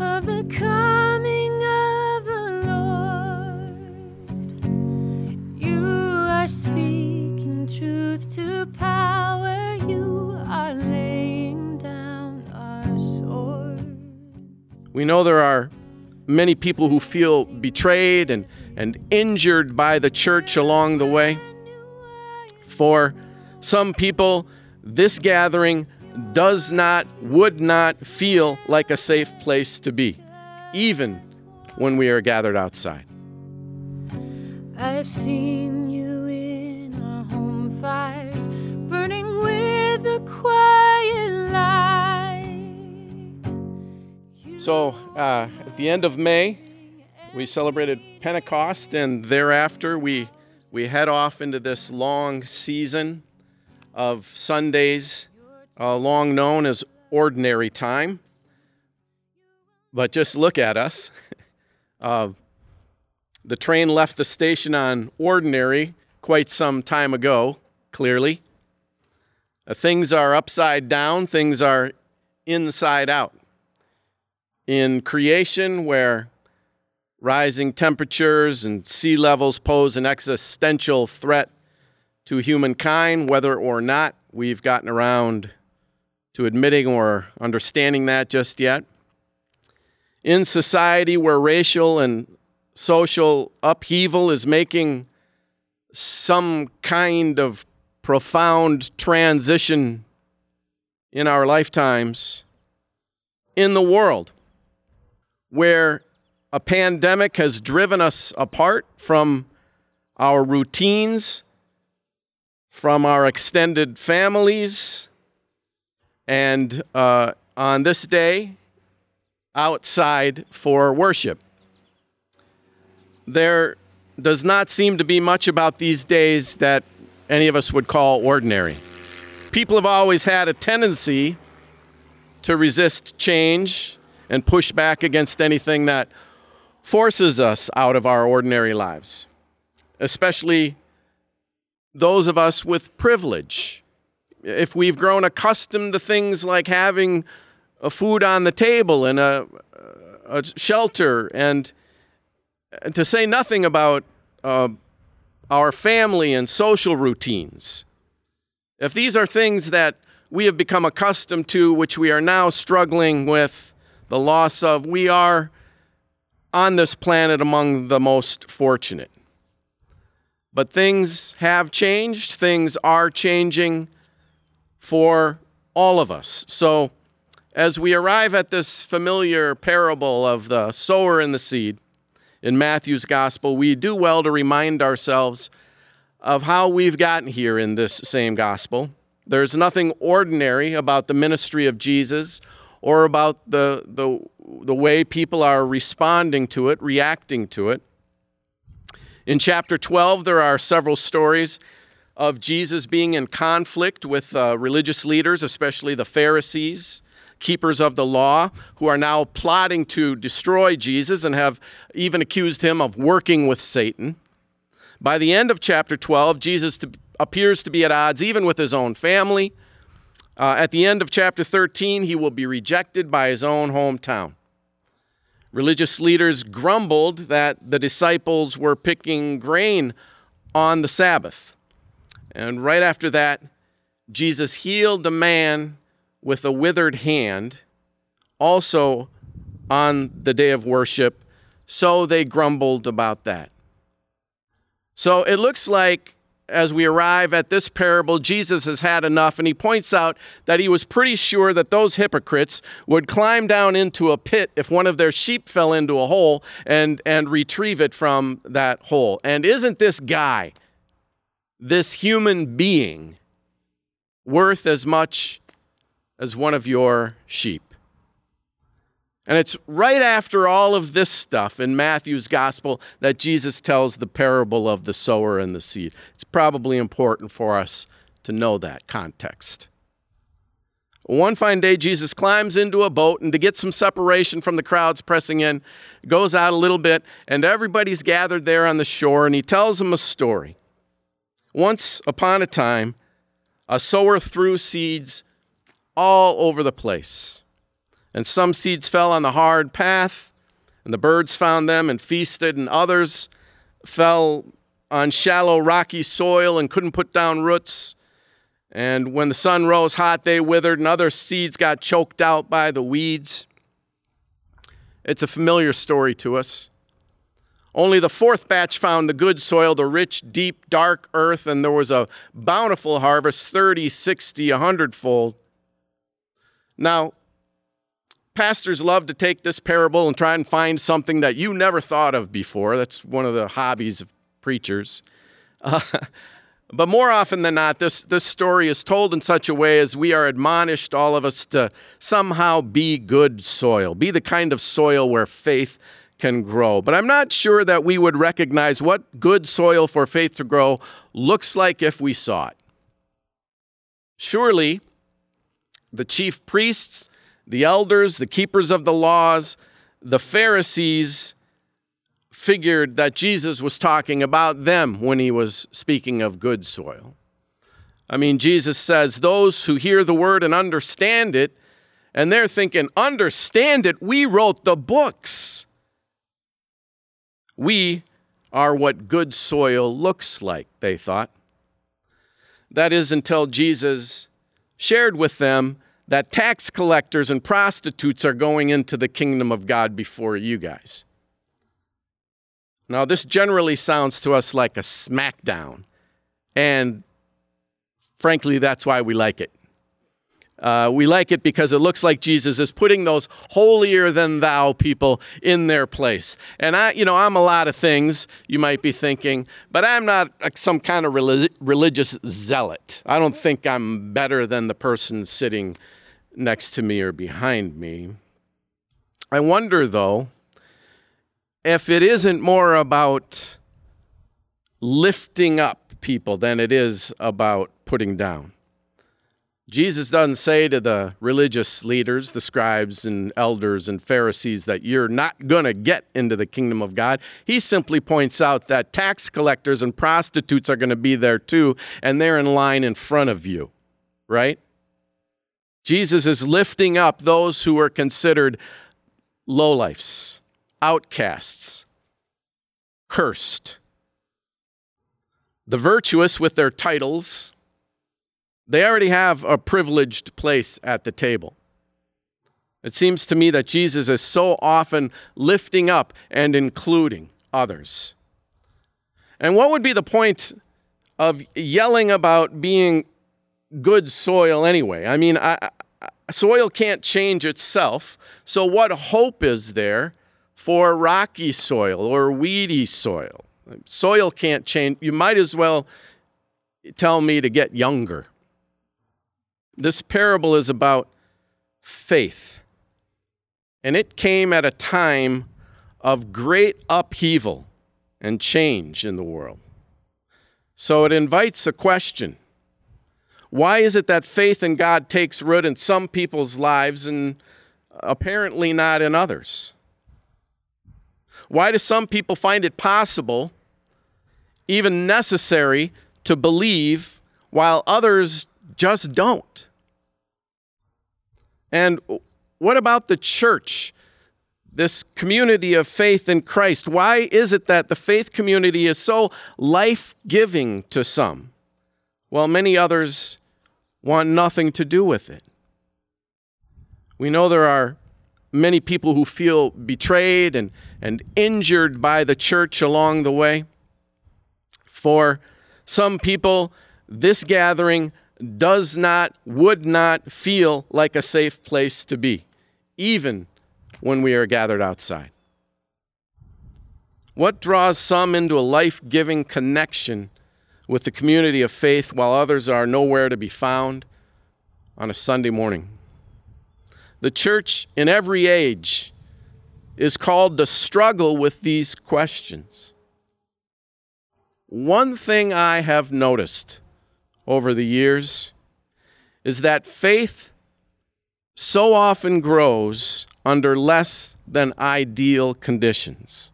of the coming of the Lord. You are speaking truth to power. You are laying down our sword. We know there are many people who feel betrayed and, and injured by the church along the way. For some people, this gathering does not, would not feel like a safe place to be, even when we are gathered outside. I've seen you in our home fires, burning with a quiet light. So, uh, at the end of May, we celebrated Pentecost, and thereafter, we, we head off into this long season of Sundays, uh, long known as ordinary time. But just look at us. Uh, the train left the station on ordinary quite some time ago, clearly. Uh, things are upside down, things are inside out. In creation, where rising temperatures and sea levels pose an existential threat to humankind, whether or not we've gotten around to admitting or understanding that just yet. In society where racial and social upheaval is making some kind of profound transition in our lifetimes, in the world where a pandemic has driven us apart from our routines, from our extended families, and uh, on this day, outside for worship. There does not seem to be much about these days that any of us would call ordinary. People have always had a tendency to resist change and push back against anything that forces us out of our ordinary lives, especially those of us with privilege. If we've grown accustomed to things like having a food on the table and a, a shelter, and, and to say nothing about uh, our family and social routines, if these are things that we have become accustomed to, which we are now struggling with the loss of, we are on this planet among the most fortunate. But things have changed, things are changing for all of us. So, as we arrive at this familiar parable of the sower and the seed in Matthew's gospel, we do well to remind ourselves of how we've gotten here in this same gospel. There's nothing ordinary about the ministry of Jesus or about the, the, the way people are responding to it, reacting to it. In chapter 12, there are several stories of Jesus being in conflict with uh, religious leaders, especially the Pharisees, keepers of the law, who are now plotting to destroy Jesus and have even accused him of working with Satan. By the end of chapter 12, Jesus to, appears to be at odds even with his own family. Uh, at the end of chapter 13, he will be rejected by his own hometown. Religious leaders grumbled that the disciples were picking grain on the Sabbath. And right after that, Jesus healed a man with a withered hand, also on the day of worship. So they grumbled about that. So it looks like as we arrive at this parable, Jesus has had enough, and he points out that he was pretty sure that those hypocrites would climb down into a pit if one of their sheep fell into a hole and, and retrieve it from that hole. And isn't this guy, this human being, worth as much as one of your sheep? And it's right after all of this stuff in Matthew's gospel that Jesus tells the parable of the sower and the seed. It's probably important for us to know that context. One fine day, Jesus climbs into a boat and to get some separation from the crowds pressing in, goes out a little bit, and everybody's gathered there on the shore, and he tells them a story. Once upon a time, a sower threw seeds all over the place. And some seeds fell on the hard path, and the birds found them and feasted, and others fell on shallow, rocky soil and couldn't put down roots. And when the sun rose hot, they withered, and other seeds got choked out by the weeds. It's a familiar story to us. Only the fourth batch found the good soil, the rich, deep, dark earth, and there was a bountiful harvest 30, 60, 100 fold. Now, pastors love to take this parable and try and find something that you never thought of before. That's one of the hobbies of preachers. Uh, but more often than not, this, this story is told in such a way as we are admonished, all of us, to somehow be good soil, be the kind of soil where faith can grow. But I'm not sure that we would recognize what good soil for faith to grow looks like if we saw it. Surely, the chief priests the elders, the keepers of the laws, the Pharisees figured that Jesus was talking about them when he was speaking of good soil. I mean, Jesus says, Those who hear the word and understand it, and they're thinking, Understand it? We wrote the books. We are what good soil looks like, they thought. That is until Jesus shared with them that tax collectors and prostitutes are going into the kingdom of God before you guys. Now, this generally sounds to us like a smackdown, and frankly, that's why we like it. Uh, we like it because it looks like Jesus is putting those holier than thou people in their place. And I, you know, I'm a lot of things, you might be thinking, but I'm not some kind of religious zealot. I don't think I'm better than the person sitting next to me or behind me. I wonder, though, if it isn't more about lifting up people than it is about putting down. Jesus doesn't say to the religious leaders, the scribes and elders and Pharisees, that you're not going to get into the kingdom of God. He simply points out that tax collectors and prostitutes are going to be there too, and they're in line in front of you, right? Jesus is lifting up those who are considered lowlifes, outcasts, cursed. The virtuous with their titles, they already have a privileged place at the table. It seems to me that Jesus is so often lifting up and including others. And what would be the point of yelling about being good soil anyway. I mean, I, I, soil can't change itself. So, what hope is there for rocky soil or weedy soil? Soil can't change. You might as well tell me to get younger. This parable is about faith. And it came at a time of great upheaval and change in the world. So it invites a question why is it that faith in God takes root in some people's lives and apparently not in others? Why do some people find it possible, even necessary, to believe while others just don't? And what about the church, this community of faith in Christ? Why is it that the faith community is so life giving to some? while many others want nothing to do with it. We know there are many people who feel betrayed and, and injured by the church along the way. For some people, this gathering does not, would not feel like a safe place to be, even when we are gathered outside. What draws some into a life giving connection with the community of faith while others are nowhere to be found on a Sunday morning. The church in every age is called to struggle with these questions. One thing I have noticed over the years is that faith so often grows under less than ideal conditions.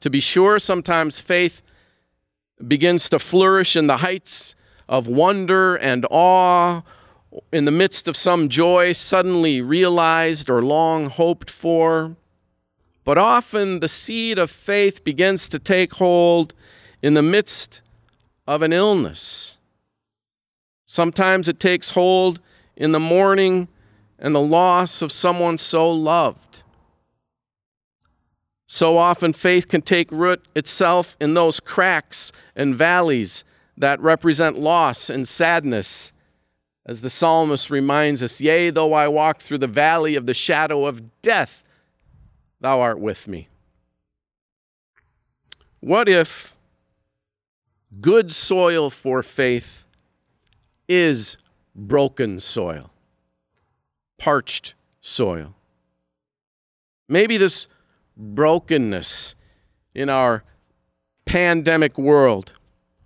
To be sure, sometimes faith begins to flourish in the heights of wonder and awe in the midst of some joy suddenly realized or long hoped for. But often the seed of faith begins to take hold in the midst of an illness. Sometimes it takes hold in the mourning and the loss of someone so loved. So often, faith can take root itself in those cracks and valleys that represent loss and sadness. As the psalmist reminds us, Yea, though I walk through the valley of the shadow of death, thou art with me. What if good soil for faith is broken soil, parched soil? Maybe this brokenness in our pandemic world,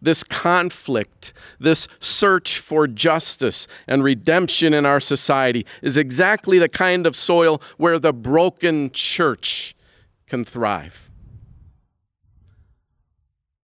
this conflict, this search for justice and redemption in our society is exactly the kind of soil where the broken church can thrive.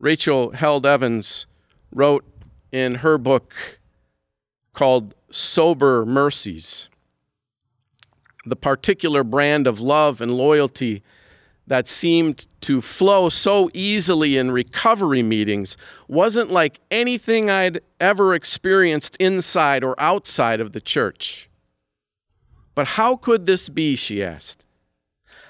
Rachel Held Evans wrote in her book called Sober Mercies the particular brand of love and loyalty that seemed to flow so easily in recovery meetings wasn't like anything I'd ever experienced inside or outside of the church. But how could this be? She asked.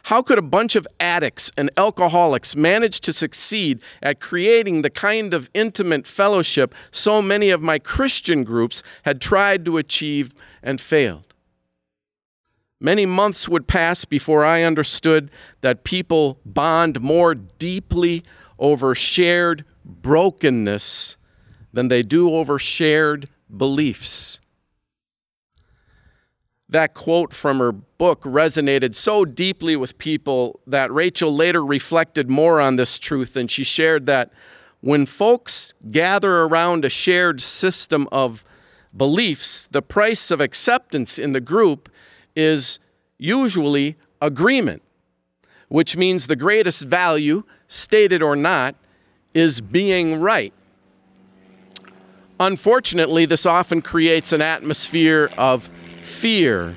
How could a bunch of addicts and alcoholics manage to succeed at creating the kind of intimate fellowship so many of my Christian groups had tried to achieve and failed? Many months would pass before I understood that people bond more deeply over shared brokenness than they do over shared beliefs. That quote from her book resonated so deeply with people that Rachel later reflected more on this truth, and she shared that when folks gather around a shared system of beliefs, the price of acceptance in the group is usually agreement, which means the greatest value, stated or not, is being right. Unfortunately, this often creates an atmosphere of fear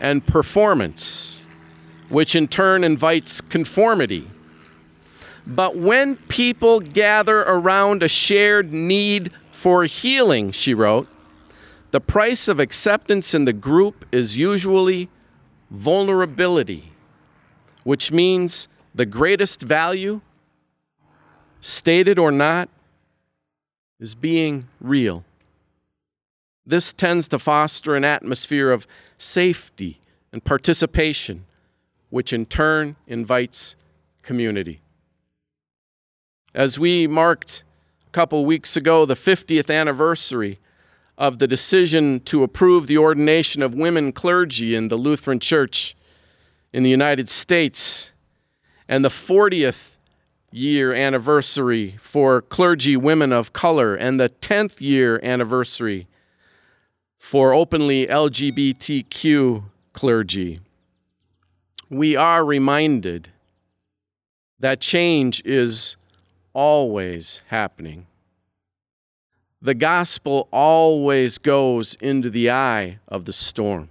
and performance, which in turn invites conformity. But when people gather around a shared need for healing, she wrote, the price of acceptance in the group is usually vulnerability, which means the greatest value, stated or not, is being real. This tends to foster an atmosphere of safety and participation, which in turn invites community. As we marked a couple weeks ago the 50th anniversary of the decision to approve the ordination of women clergy in the Lutheran Church in the United States, and the 40th year anniversary for clergy women of color, and the 10th year anniversary for openly LGBTQ clergy. We are reminded that change is always happening. The gospel always goes into the eye of the storm,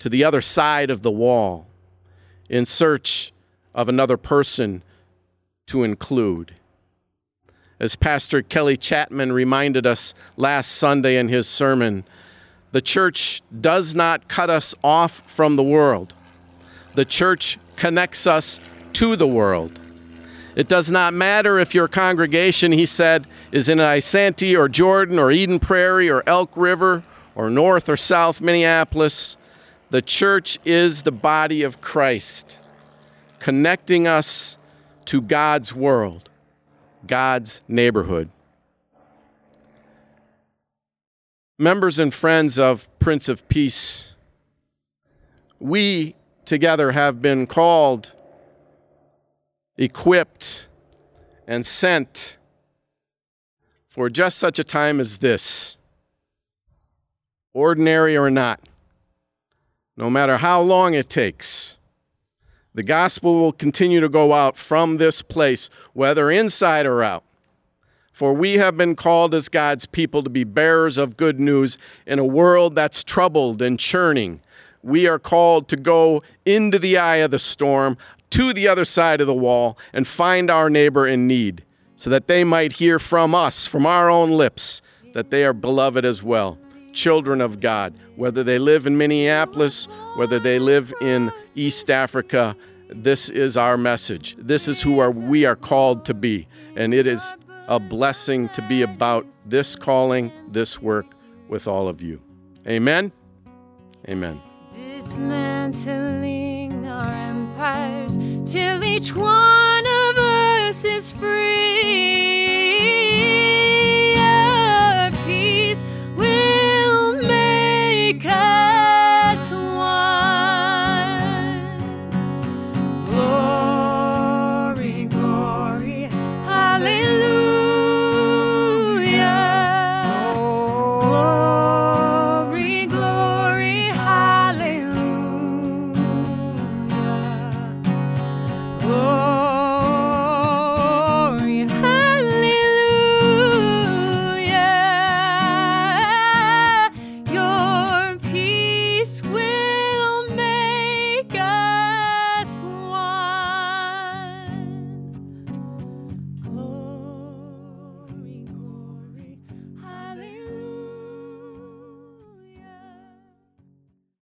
to the other side of the wall, in search of another person to include. As Pastor Kelly Chapman reminded us last Sunday in his sermon, the church does not cut us off from the world. The church connects us to the world. It does not matter if your congregation, he said, is in Isanti or Jordan or Eden Prairie or Elk River or North or South Minneapolis. The church is the body of Christ, connecting us to God's world, God's neighborhood. Members and friends of Prince of Peace, we together have been called equipped, and sent for just such a time as this, ordinary or not, no matter how long it takes. The gospel will continue to go out from this place, whether inside or out, For we have been called as God's people to be bearers of good news in a world that's troubled and churning. We are called to go into the eye of the storm, to the other side of the wall, and find our neighbor in need, so that they might hear from us, from our own lips, that they are beloved as well, children of God, whether they live in Minneapolis, whether they live in East Africa. This is our message. This is who are, we are called to be. And it is a blessing to be about this calling, this work with all of you. Amen. Amen. Dismantling our empires till each one of us is free.